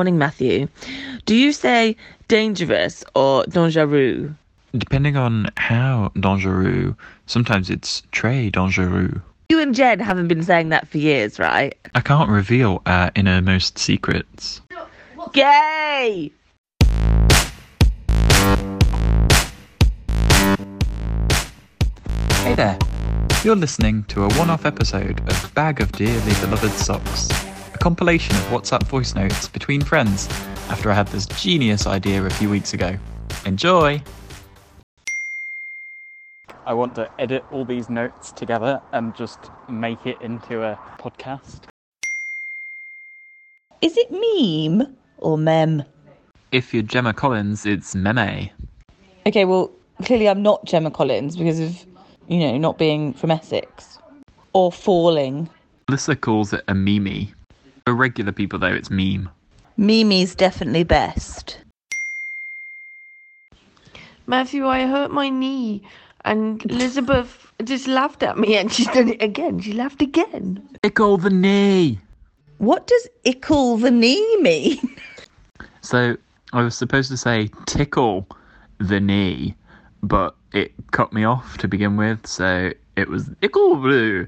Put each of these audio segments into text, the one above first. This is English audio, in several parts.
Morning, Matthew. Do you say dangerous or dangereux? Depending on how dangereux, sometimes it's très dangereux. You and Jen haven't been saying that for years, right? I can't reveal our innermost secrets. Gay! Hey there! You're listening to a one off episode of Bag of Dearly Beloved Socks, a compilation of WhatsApp voice notes between friends after I had this genius idea a few weeks ago. Enjoy! I want to edit all these notes together and just make it into a podcast. Is it meme or mem? If you're Gemma Collins, it's meme. Okay, well, clearly I'm not Gemma Collins because of, you know, not being from Essex. Or falling. Melissa calls it a meme. For regular people, though, it's meme. Mimi's definitely best. Matthew, I hurt my knee, and Elizabeth just laughed at me, and she's done it again. She laughed again. Tickle the knee! What does ickle the knee mean? So I was supposed to say tickle the knee, but it cut me off to begin with, so it was ickle blue.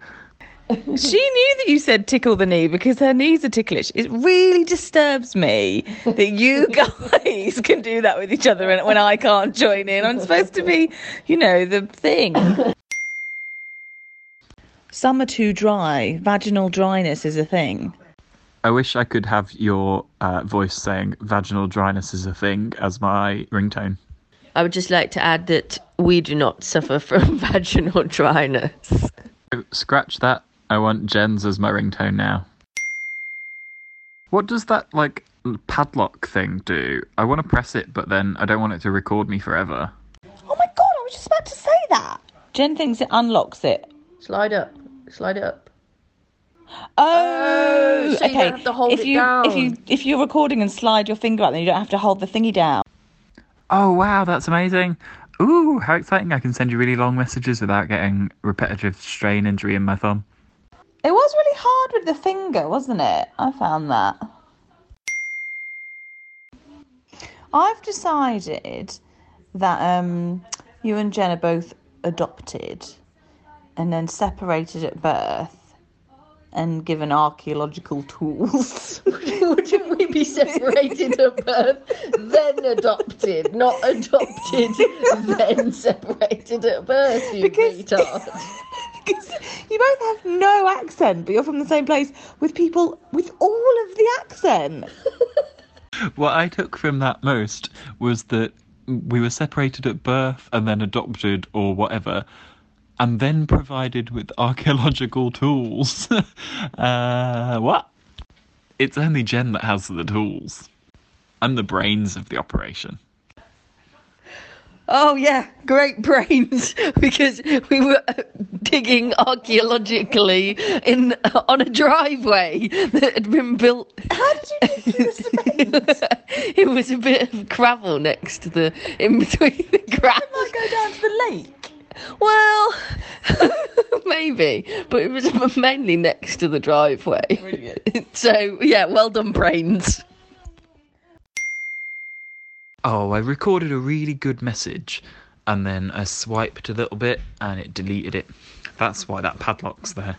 she knew that you said tickle the knee because her knees are ticklish. It really disturbs me that you guys can do that with each other and when I can't join in. I'm supposed to be, you know, the thing. Summer too dry. Vaginal dryness is a thing. I wish I could have your uh, voice saying vaginal dryness is a thing as my ringtone. I would just like to add that we do not suffer from vaginal dryness. Scratch that. I want Jen's as my ringtone now. What does that, like, padlock thing do? I want to press it, but then I don't want it to record me forever. Oh my god, I was just about to say that. Jen thinks it unlocks it. Slide up. Slide it up. Oh, oh so you okay. don't have to hold if it you if you if you're recording and slide your finger out, then you don't have to hold the thingy down. Oh, wow, that's amazing. Ooh, how exciting. I can send you really long messages without getting repetitive strain injury in my thumb. It was really hard with the finger, wasn't it? I found that. I've decided that um, you and Jen are both adopted and then separated at birth and given archaeological tools. Wouldn't we be separated at birth, then adopted, not adopted, then separated at birth, you Because- retard? You both have no accent, but you're from the same place with people with all of the accent. What I took from that most was that we were separated at birth and then adopted or whatever, and then provided with archaeological tools. uh, what? It's only Jen that has the tools. I'm the brains of the operation. Oh yeah, great brains because we were uh, digging archaeologically in uh, on a driveway that had been built. How did you the space? it was a bit of gravel next to the in between the grass. I go down to the lake. Well, maybe, but it was mainly next to the driveway. Brilliant. So yeah, well done, brains. Oh, I recorded a really good message and then I swiped a little bit and it deleted it. That's why that padlock's there.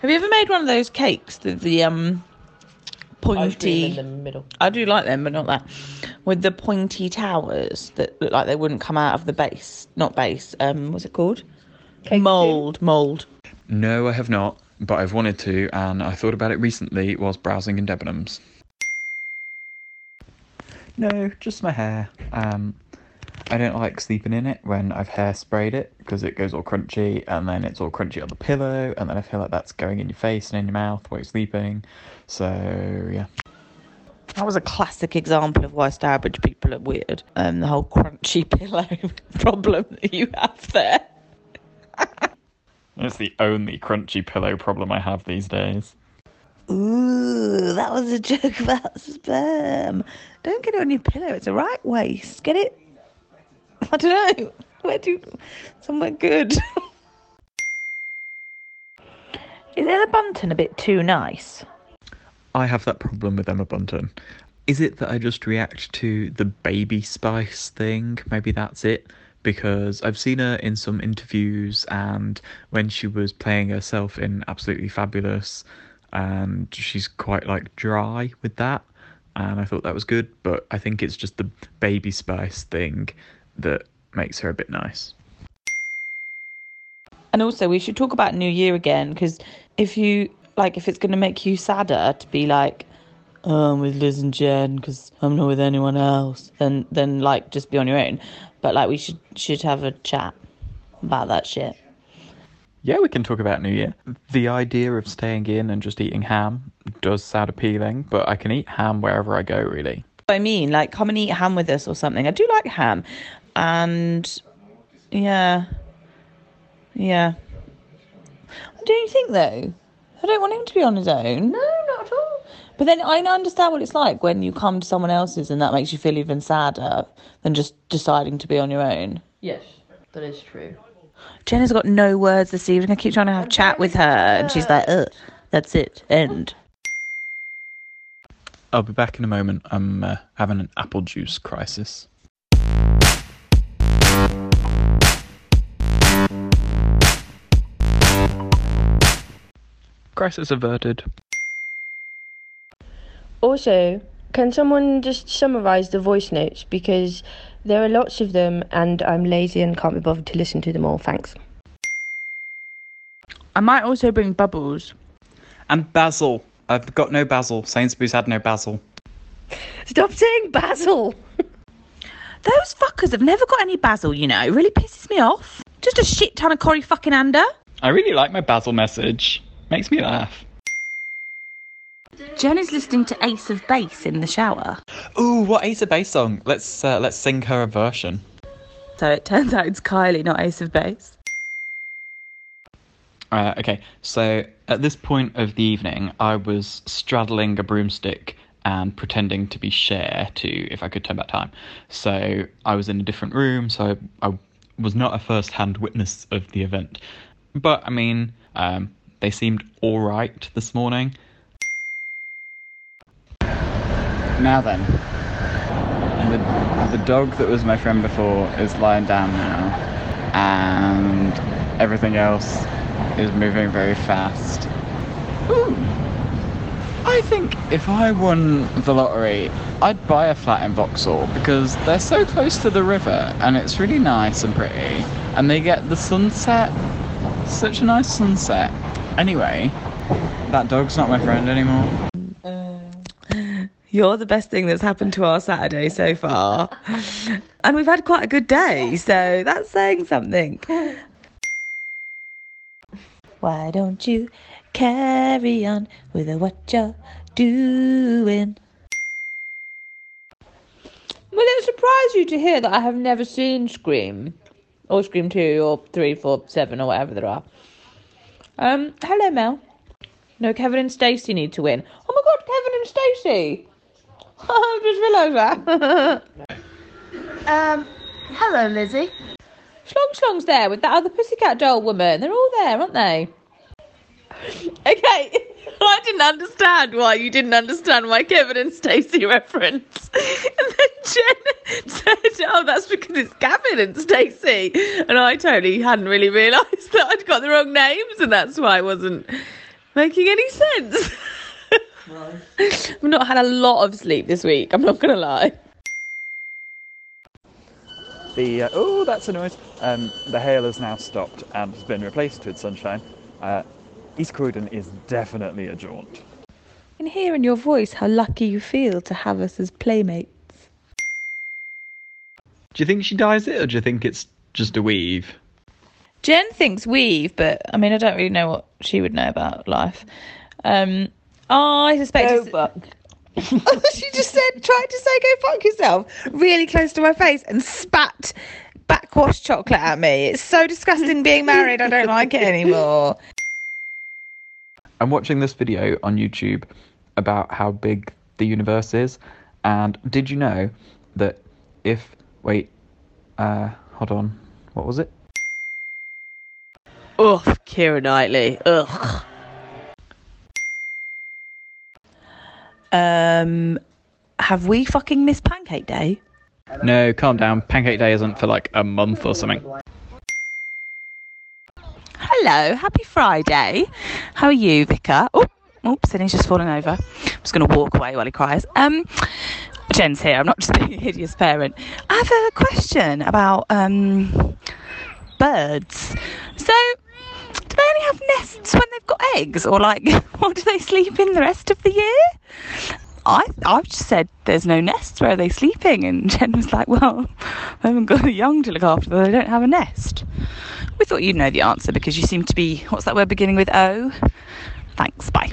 Have you ever made one of those cakes? The, the um pointy. middle. I do like them, but not that. With the pointy towers that look like they wouldn't come out of the base. Not base. Um, what's it called? mold. Mold. No, I have not, but I've wanted to, and I thought about it recently whilst browsing in Debenhams. No, just my hair. Um, I don't like sleeping in it when I've hairsprayed it because it goes all crunchy, and then it's all crunchy on the pillow, and then I feel like that's going in your face and in your mouth while you're sleeping. So yeah. That was a classic example of why Stourbridge people are weird. Um, the whole crunchy pillow problem that you have there. It's the only crunchy pillow problem I have these days. Ooh, that was a joke about sperm. Don't get it on your pillow. It's a right waist. Get it. I don't know. Where do somewhere good? Is Ella Bunton a bit too nice? I have that problem with Emma Bunton. Is it that I just react to the baby spice thing? Maybe that's it. Because I've seen her in some interviews and when she was playing herself in Absolutely Fabulous, and she's quite like dry with that. And I thought that was good, but I think it's just the baby spice thing that makes her a bit nice. And also, we should talk about New Year again because if you like, if it's going to make you sadder to be like, oh, I'm with Liz and Jen because I'm not with anyone else, then then like just be on your own. But like, we should should have a chat about that shit. Yeah, we can talk about New Year. The idea of staying in and just eating ham does sound appealing, but I can eat ham wherever I go, really. I mean, like, come and eat ham with us or something. I do like ham, and yeah, yeah. Don't you think though? I don't want him to be on his own. No, not at all. But then I understand what it's like when you come to someone else's and that makes you feel even sadder than just deciding to be on your own. Yes, that is true. Jenna's got no words this evening. I keep trying to have a chat with her, and she's like, "Ugh, that's it, end." I'll be back in a moment. I'm uh, having an apple juice crisis. Crisis averted. Also, can someone just summarize the voice notes because there are lots of them and I'm lazy and can't be bothered to listen to them all. Thanks. I might also bring bubbles. And basil. I've got no basil. Sainsbury's had no basil. Stop saying Basil. Those fuckers have never got any basil, you know. It really pisses me off. Just a shit ton of Corey fucking Ander. I really like my basil message. Makes me laugh. Jen is listening to Ace of Base in the shower. Ooh, what Ace of Base song? Let's uh, let's sing her a version. So it turns out it's Kylie, not Ace of Base. Uh, okay, so at this point of the evening, I was straddling a broomstick and pretending to be Cher to if I could turn back time. So I was in a different room, so I, I was not a first-hand witness of the event. But I mean, um, they seemed all right this morning. Now then, the the dog that was my friend before is lying down now, and everything else is moving very fast. Ooh. I think if I won the lottery, I'd buy a flat in Vauxhall because they're so close to the river and it's really nice and pretty, and they get the sunset. Such a nice sunset. Anyway, that dog's not my friend anymore. Uh, You're the best thing that's happened to our Saturday so far. and we've had quite a good day, so that's saying something. Why don't you carry on with what you're doing? Will it surprise you to hear that I have never seen Scream? Or Scream 2 or 3, 4, 7 or whatever there are. Um, hello Mel. No, Kevin and Stacey need to win. Oh my god, Kevin and Stacey! Just realised that. Um, hello, Lizzie. Schlong Schlong's there with that other pussycat doll woman. They're all there, aren't they? Okay, I didn't understand why you didn't understand my Kevin and Stacey reference. And then Jen said, Oh, that's because it's Gavin and Stacey. And I totally hadn't really realised that I'd got the wrong names, and that's why I wasn't making any sense. I've not had a lot of sleep this week, I'm not going to lie. The uh, oh, that's a noise. Um, the hail has now stopped and has been replaced with sunshine. Uh, East Croydon is definitely a jaunt. can hear in your voice how lucky you feel to have us as playmates. Do you think she dyes it, or do you think it's just a weave? Jen thinks weave, but I mean, I don't really know what she would know about life. Um, I suspect. it's- Roebuck. she just said, tried to say, go fuck yourself, really close to my face and spat backwash chocolate at me. It's so disgusting being married. I don't like it anymore. I'm watching this video on YouTube about how big the universe is, and did you know that if wait, uh, hold on, what was it? Ugh, Keira Knightley. Ugh. Um, have we fucking missed Pancake Day? No, calm down. Pancake Day isn't for like a month or something. Hello, happy Friday. How are you, Vicar? Oh, oops, and he's just fallen over. I'm just going to walk away while he cries. Um, Jen's here. I'm not just being a hideous parent. I have a question about um, birds. So, do they only have nests when they've got eggs, or like, what do they sleep in the rest of the year? I I've just said there's no nests. Where are they sleeping? And Jen was like, well, I haven't got a young to look after. They don't have a nest. We thought you'd know the answer because you seem to be what's that word beginning with O? Thanks. Bye.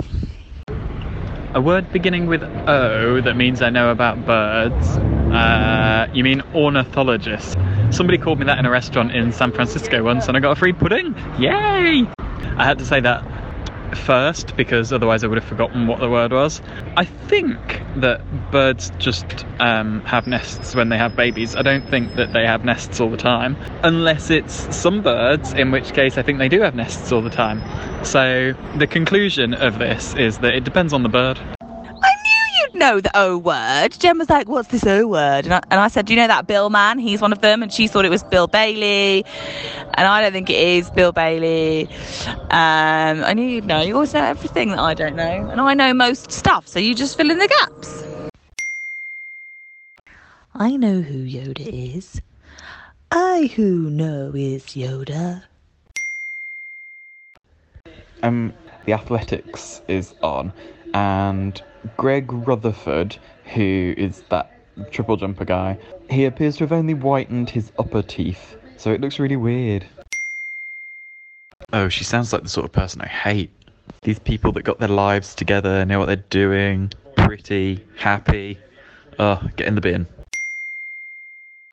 A word beginning with O that means I know about birds. Uh, you mean ornithologist? Somebody called me that in a restaurant in San Francisco once, and I got a free pudding. Yay! I had to say that first because otherwise I would have forgotten what the word was. I think that birds just um, have nests when they have babies. I don't think that they have nests all the time, unless it's some birds, in which case I think they do have nests all the time. So the conclusion of this is that it depends on the bird. I knew you'd know the O word. Jen was like, "What's this O word?" And I, and I said, "Do you know that Bill man? He's one of them." And she thought it was Bill Bailey, and I don't think it is Bill Bailey. Um, I knew you'd know. You always know everything that I don't know, and I know most stuff. So you just fill in the gaps. I know who Yoda is. I who know is Yoda. um, the athletics is on, and Greg Rutherford, who is that triple jumper guy, he appears to have only whitened his upper teeth, so it looks really weird. Oh, she sounds like the sort of person I hate. These people that got their lives together, know what they're doing, pretty, happy. Oh, get in the bin.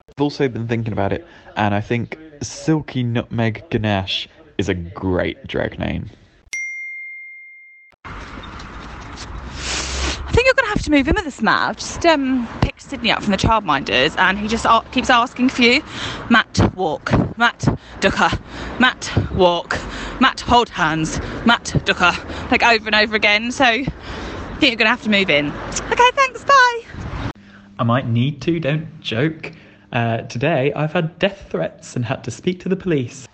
I've also been thinking about it, and I think Silky Nutmeg Ganache is a great drag name. I think you're going to move in with us, Matt. I've just um, picked Sydney up from the childminders and he just a- keeps asking for you. Matt, walk. Matt, ducker. Matt, walk. Matt, hold hands. Matt, ducker. Like over and over again. So I think you're going to have to move in. Okay, thanks. Bye. I might need to, don't joke. Uh, today I've had death threats and had to speak to the police.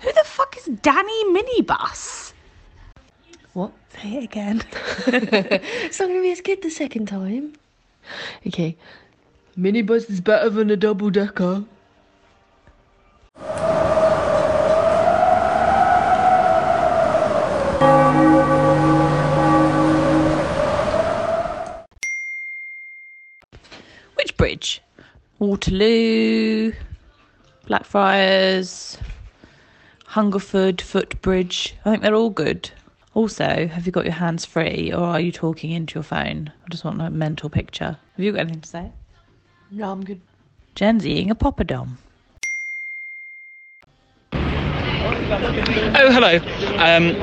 Who the fuck is Danny Minibus? What? Say it again. It's not going to be as good the second time. Okay. Minibus is better than a double decker. Which bridge? Waterloo, Blackfriars, Hungerford, Footbridge. I think they're all good. Also, have you got your hands free or are you talking into your phone? I just want a mental picture. Have you got anything to say? No, I'm good. Jen's eating a poppadom. Oh, hello. Um,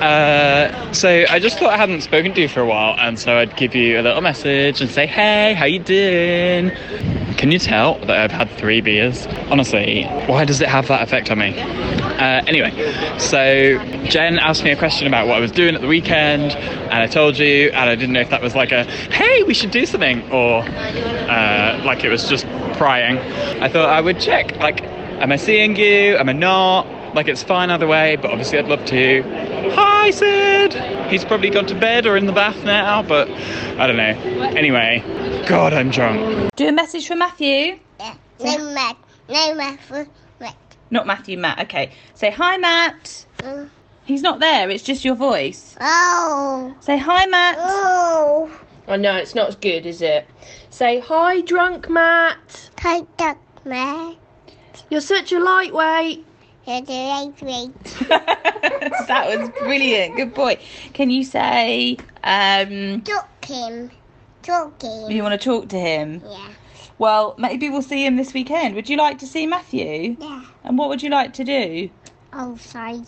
uh, so I just thought I hadn't spoken to you for a while, and so I'd give you a little message and say, "Hey, how you doing?" Can you tell that I've had three beers? Honestly, why does it have that effect on me? Uh, anyway, so Jen asked me a question about what I was doing at the weekend, and I told you, and I didn't know if that was like a "Hey, we should do something," or uh, like it was just prying. I thought I would check, like, am I seeing you? Am I not? Like it's fine either way, but obviously I'd love to. Hi, Sid. He's probably gone to bed or in the bath now, but I don't know. Anyway, God, I'm drunk. Do a message for Matthew. Yeah. No, Matt. No, Matt. for Matt. Not Matthew, Matt. Okay. Say hi, Matt. Mm. He's not there. It's just your voice. Oh. Say hi, Matt. Oh. I know, it's not as good, is it? Say hi, drunk Matt. Hi, drunk Matt. You're such a lightweight. You're the right that was brilliant. Good boy. Can you say um, Talk him. Talk him. you want to talk to him? Yeah. Well, maybe we'll see him this weekend. Would you like to see Matthew? Yeah. And what would you like to do? Oh, sorry,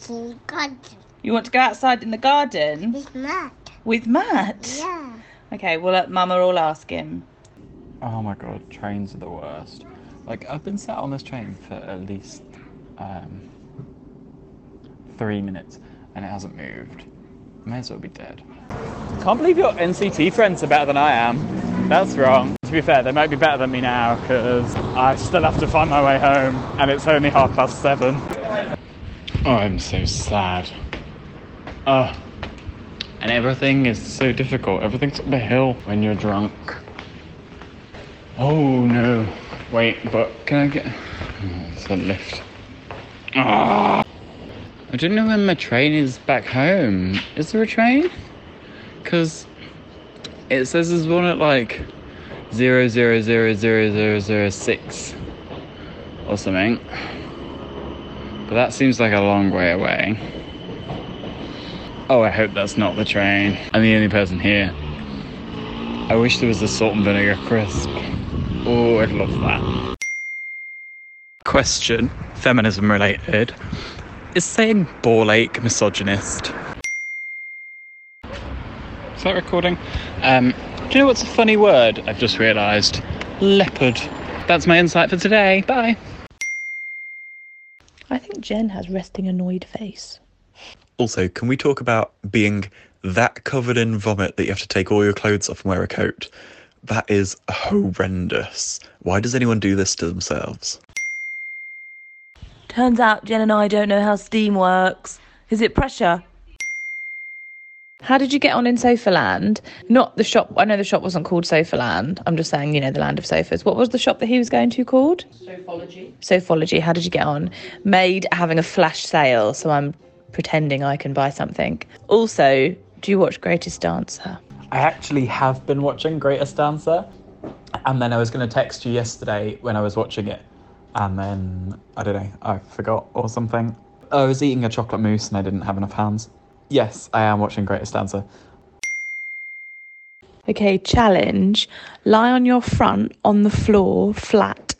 God. You want to go outside in the garden It's Matt. with Matt? Yeah. Okay, well, let Mama all ask him. Oh my god, trains are the worst. Like, I've been sat on this train for at least um, three minutes and it hasn't moved. May as well be dead. Can't believe your NCT friends are better than I am. That's wrong. To be fair, they might be better than me now because I still have to find my way home and it's only half past seven. Oh, I'm so sad. Oh. And everything is so difficult. Everything's up a hill when you're drunk. Oh no. Wait, but can I get. Oh, it's a lift. I don't know when my train is back home. Is there a train? Because it says there's one at like zero zero zero zero zero zero six or something. But that seems like a long way away. Oh, I hope that's not the train. I'm the only person here. I wish there was a salt and vinegar crisp. Oh, I'd love that. Question, feminism related. Is saying ball ache misogynist? Is that recording? Um, do you know what's a funny word? I've just realised. Leopard. That's my insight for today. Bye. I think Jen has resting annoyed face. Also, can we talk about being that covered in vomit that you have to take all your clothes off and wear a coat? That is horrendous. Why does anyone do this to themselves? Turns out Jen and I don't know how steam works. Is it pressure? How did you get on in Sofaland? Not the shop. I know the shop wasn't called Sofaland. I'm just saying, you know, the land of sofas. What was the shop that he was going to called? Sofology. Sofology. How did you get on? Made having a flash sale, so I'm pretending I can buy something. Also, do you watch Greatest Dancer? I actually have been watching Greatest Dancer, and then I was going to text you yesterday when I was watching it, and then I don't know, I forgot or something. I was eating a chocolate mousse and I didn't have enough hands. Yes, I am watching Greatest Dancer. Okay, challenge. Lie on your front on the floor, flat.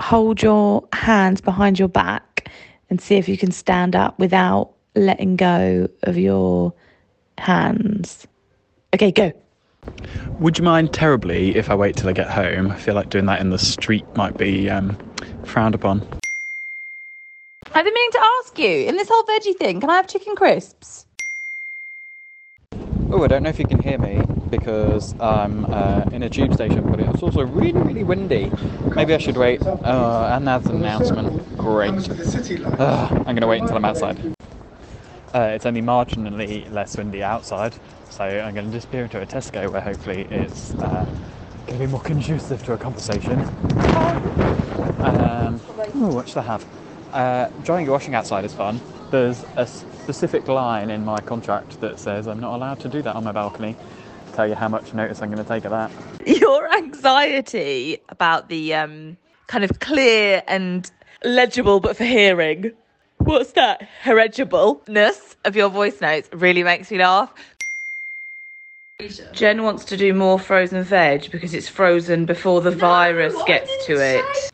Hold your hands behind your back and see if you can stand up without letting go of your hands. Okay, go. Would you mind terribly if I wait till I get home? I feel like doing that in the street might be um, frowned upon. I've been meaning to ask you in this whole veggie thing, can I have chicken crisps? Oh, I don't know if you can hear me because I'm uh, in a tube station, but it's also really, really windy. Maybe I should wait. Uh, and that's an announcement. Great. Ugh, I'm going to wait until I'm outside. Uh, it's only marginally less windy outside, so I'm going to disappear into a Tesco where hopefully it's uh, going to be more conducive to a conversation. Um, ooh, what should I have? Uh, drying your washing outside is fun. There's a specific line in my contract that says I'm not allowed to do that on my balcony. Tell you how much notice I'm going to take of that. Your anxiety about the um, kind of clear and legible, but for hearing. What's that? Heregibleness of your voice notes really makes me laugh. Jen wants to do more frozen veg because it's frozen before the virus gets to it.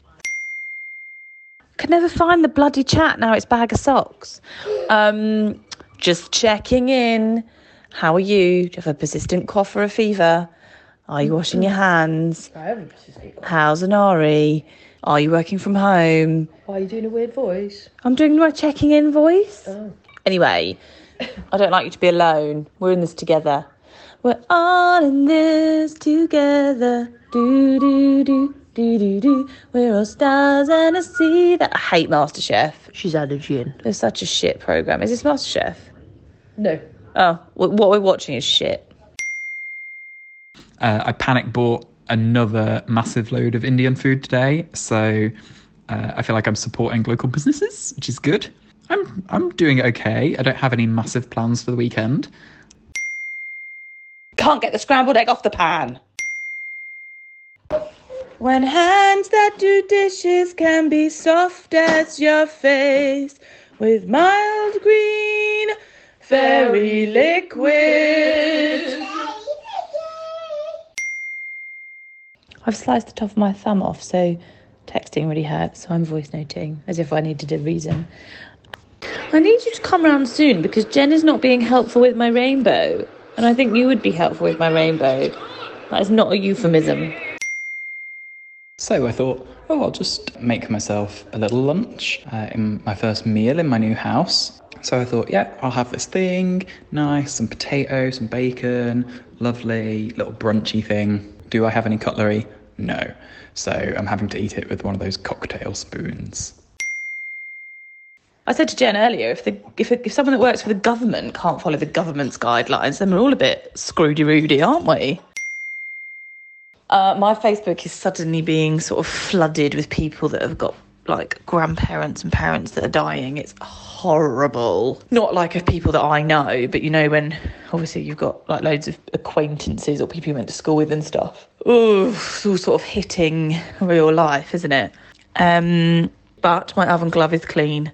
Could never find the bloody chat now. It's bag of socks. Um, just checking in. How are you? Do you have a persistent cough or a fever? Are you washing your hands? I have a persistent. How's Anari? Are you working from home? Why are you doing a weird voice? I'm doing my checking in voice. Oh. Anyway, I don't like you to be alone. We're in this together. We're all in this together. Do do do do do do. We're all stars and a sea. That I hate MasterChef. She's had a gin. It's such a shit program. Is this MasterChef? No. Oh, what we're watching is shit. Uh, I panic bought another massive load of Indian food today, so uh, I feel like I'm supporting local businesses, which is good. I'm I'm doing okay. I don't have any massive plans for the weekend. Can't get the scrambled egg off the pan. When hands that do dishes can be soft as your face, with mild green fairy liquid. I've sliced the top of my thumb off, so texting really hurts, so I'm voice noting as if I needed a reason. I need you to come round soon because Jen is not being helpful with my rainbow. And I think you would be helpful with my rainbow. That is not a euphemism. So I thought, oh, I'll just make myself a little lunch uh, in my first meal in my new house. So I thought, yeah, I'll have this thing, nice, some potatoes, some bacon, lovely little brunchy thing. Do I have any cutlery? No. So I'm having to eat it with one of those cocktail spoons. I said to Jen earlier, if the if, if someone that works for the government can't follow the government's guidelines, then we're all a bit scroody roody, aren't we? Uh, my Facebook is suddenly being sort of flooded with people that have got like grandparents and parents that are dying. It's horrible. Not like of people that I know, but you know when obviously you've got like loads of acquaintances or people you went to school with and stuff. Oh, it's all sort of hitting real life, isn't it? Um, but my oven glove is clean.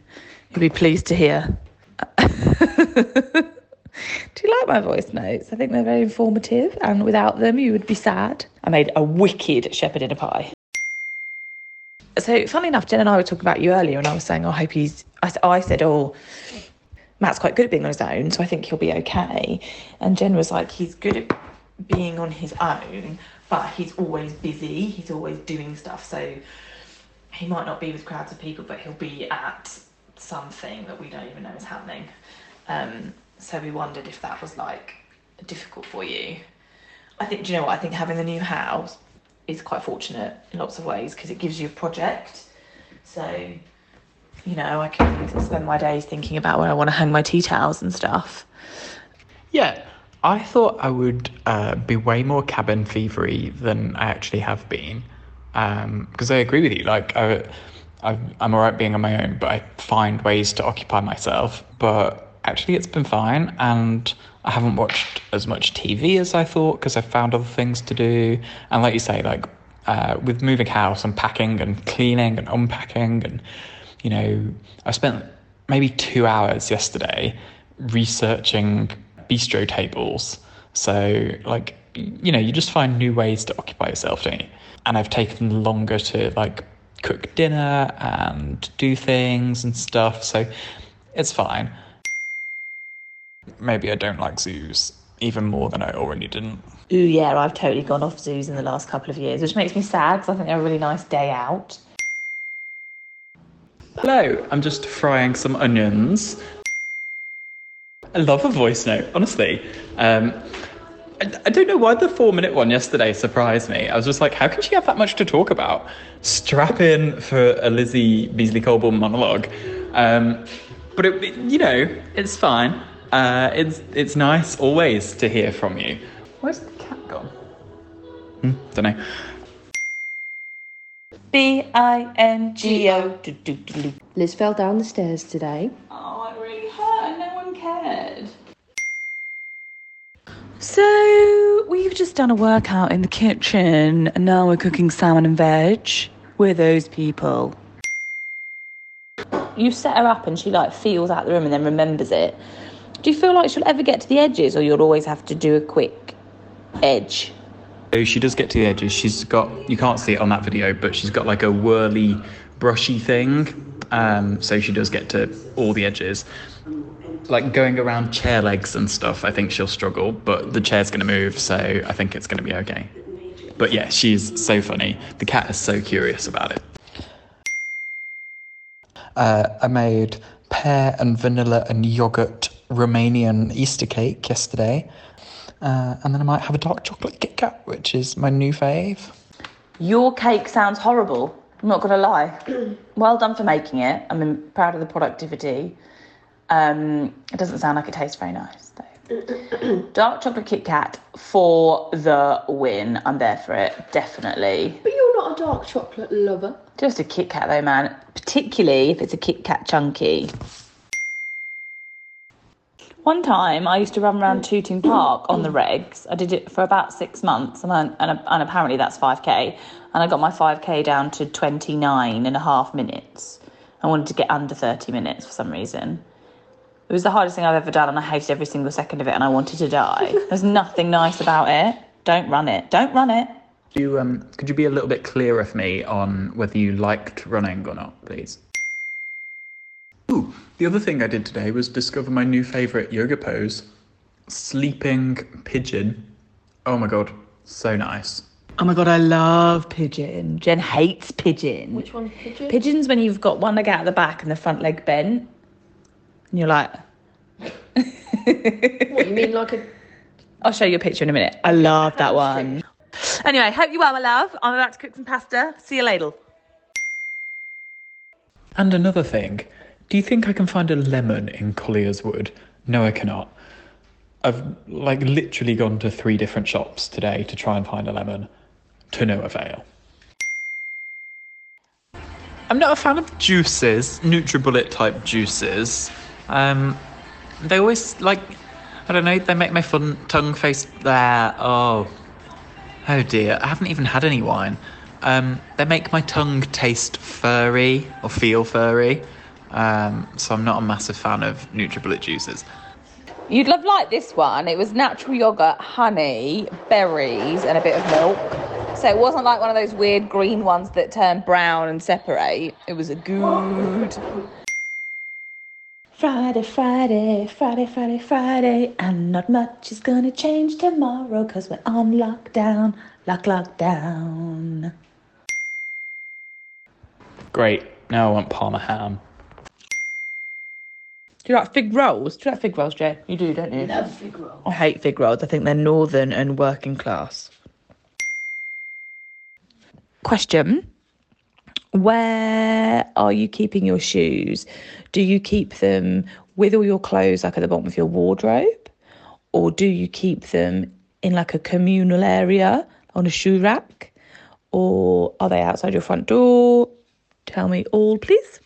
You'll be pleased to hear. Do you like my voice notes? I think they're very informative, and without them, you would be sad. I made a wicked shepherd in a pie. So, funny enough, Jen and I were talking about you earlier, and I was saying, oh, I hope he's. I, I said, oh, Matt's quite good at being on his own, so I think he'll be okay. And Jen was like, he's good at being on his own, but he's always busy, he's always doing stuff. So, he might not be with crowds of people, but he'll be at something that we don't even know is happening. Um, so we wondered if that was like difficult for you. I think, do you know what? I think having the new house is quite fortunate in lots of ways because it gives you a project. So, you know, I can spend my days thinking about where I want to hang my tea towels and stuff. Yeah, I thought I would uh, be way more cabin fevery than I actually have been. Because I agree with you, like, I, I, I'm alright being on my own, but I find ways to occupy myself. But actually it's been fine and I haven't watched as much TV as I thought because I've found other things to do. And like you say, like uh, with moving house and packing and cleaning and unpacking and you know, I spent maybe two hours yesterday researching bistro tables. So like you know, you just find new ways to occupy yourself, don't you? And I've taken longer to like cook dinner and do things and stuff. So it's fine. Maybe I don't like zoos even more than I already didn't. Ooh, yeah, I've totally gone off zoos in the last couple of years, which makes me sad because I think they're a really nice day out. Hello, I'm just frying some onions. I love a voice note, honestly. Um, I, I don't know why the four minute one yesterday surprised me. I was just like, how can she have that much to talk about? Strap in for a Lizzie Beasley Colborne monologue. Um, but, it, you know, it's fine. Uh, it's it's nice always to hear from you. Where's the cat gone? Hmm, don't know. B I N G O. Liz fell down the stairs today. Oh, it really hurt and no one cared. So, we've just done a workout in the kitchen and now we're cooking salmon and veg. We're those people. You set her up and she like feels out the room and then remembers it. Do you feel like she'll ever get to the edges, or you'll always have to do a quick edge? Oh, she does get to the edges. She's got you can't see it on that video, but she's got like a whirly, brushy thing. Um, so she does get to all the edges. Like going around chair legs and stuff, I think she'll struggle, but the chair's going to move, so I think it's going to be okay. But yeah, she's so funny. The cat is so curious about it. Uh, I made pear and vanilla and yogurt Romanian Easter cake yesterday. Uh, and then I might have a dark chocolate Kit Kat, which is my new fave. Your cake sounds horrible. I'm not going to lie. well done for making it. I'm proud of the productivity. Um, it doesn't sound like it tastes very nice, though. dark chocolate Kit Kat for the win. I'm there for it, definitely. But you're not a dark chocolate lover. Just a Kit Kat, though, man. Particularly if it's a Kit Kat chunky. One time, I used to run around Tooting Park on the regs. I did it for about six months, and, I, and, and apparently that's 5k. And I got my 5k down to 29 and a half minutes. I wanted to get under 30 minutes for some reason. It was the hardest thing I've ever done, and I hated every single second of it, and I wanted to die. There's nothing nice about it. Don't run it. Don't run it. You, um, could you be a little bit clearer for me on whether you liked running or not, please? Ooh, the other thing I did today was discover my new favourite yoga pose sleeping pigeon. Oh my god, so nice. Oh my god, I love pigeon. Jen hates pigeon. Which one? pigeon? Pigeons when you've got one leg out of the back and the front leg bent, and you're like, What you mean, like a? I'll show you a picture in a minute. I love that one. Anyway, hope you well, my love. I'm about to cook some pasta. See you ladle. And another thing, do you think I can find a lemon in Colliers Wood? No, I cannot. I've like literally gone to three different shops today to try and find a lemon, to no avail. I'm not a fan of juices, NutriBullet type juices. Um, they always like, I don't know, they make my fun tongue face there. Oh, oh dear, I haven't even had any wine. Um, they make my tongue taste furry or feel furry. Um, so I'm not a massive fan of NutriBullet juices. You'd love like this one. It was natural yogurt, honey, berries, and a bit of milk. So it wasn't like one of those weird green ones that turn brown and separate. It was a good. Friday, Friday, Friday, Friday, Friday, and not much is gonna change tomorrow because we're on lockdown, lock, lockdown. Great. Now I want Parma ham. Do you like fig rolls? Do you like fig rolls, Jay? You do, don't you? Love fig roll. I hate fig rolls. I think they're northern and working class. Question Where are you keeping your shoes? Do you keep them with all your clothes, like at the bottom of your wardrobe? Or do you keep them in like a communal area on a shoe rack? Or are they outside your front door? Tell me all, please.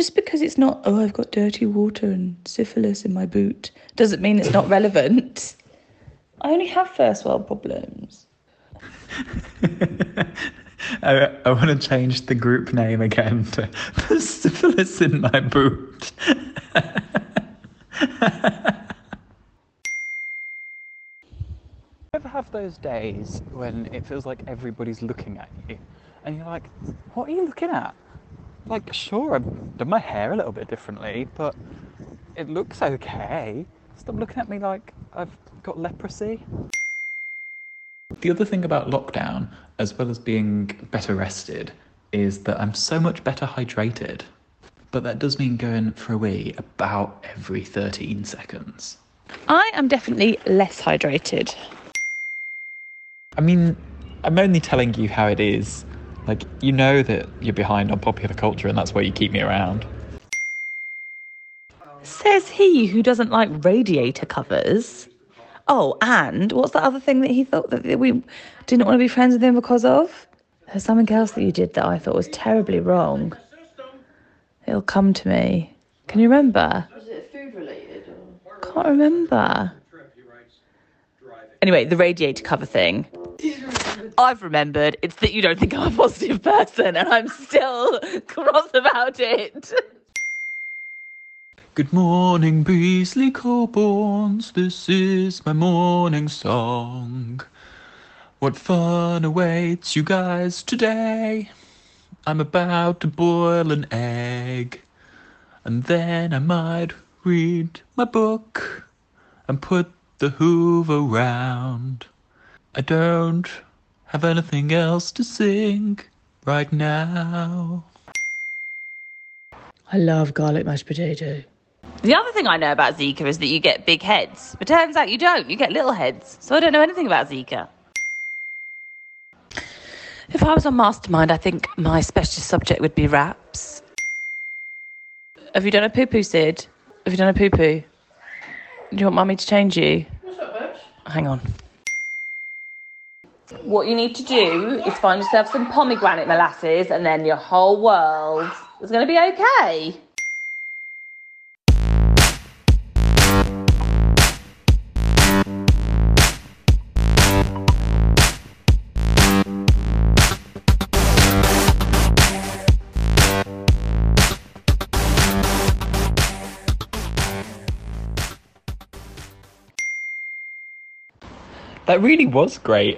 Just because it's not, oh, I've got dirty water and syphilis in my boot, doesn't mean it's not relevant. I only have first world problems. I, I want to change the group name again to the syphilis in my boot. ever have those days when it feels like everybody's looking at you and you're like, what are you looking at? Like, sure, I've done my hair a little bit differently, but it looks okay. Stop looking at me like I've got leprosy. The other thing about lockdown, as well as being better rested, is that I'm so much better hydrated. But that does mean going for a wee about every 13 seconds. I am definitely less hydrated. I mean, I'm only telling you how it is. Like, you know that you're behind on popular culture and that's why you keep me around. Says he who doesn't like radiator covers. Oh, and what's the other thing that he thought that we didn't want to be friends with him because of? There's something else that you did that I thought was terribly wrong. It'll come to me. Can you remember? Was it food related? Or? Can't remember. Anyway, the radiator cover thing. I've remembered. It's that you don't think I'm a positive person, and I'm still cross about it. Good morning, Beasley Coborns. This is my morning song. What fun awaits you guys today? I'm about to boil an egg, and then I might read my book and put the hoover round. I don't have anything else to sing right now. I love garlic mashed potato. The other thing I know about Zika is that you get big heads, but turns out you don't. You get little heads. So I don't know anything about Zika. If I was on Mastermind, I think my specialist subject would be raps. Have you done a poo poo, Sid? Have you done a poo poo? Do you want mummy to change you? Hang on. What you need to do is find yourself some pomegranate molasses, and then your whole world is going to be okay. That really was great.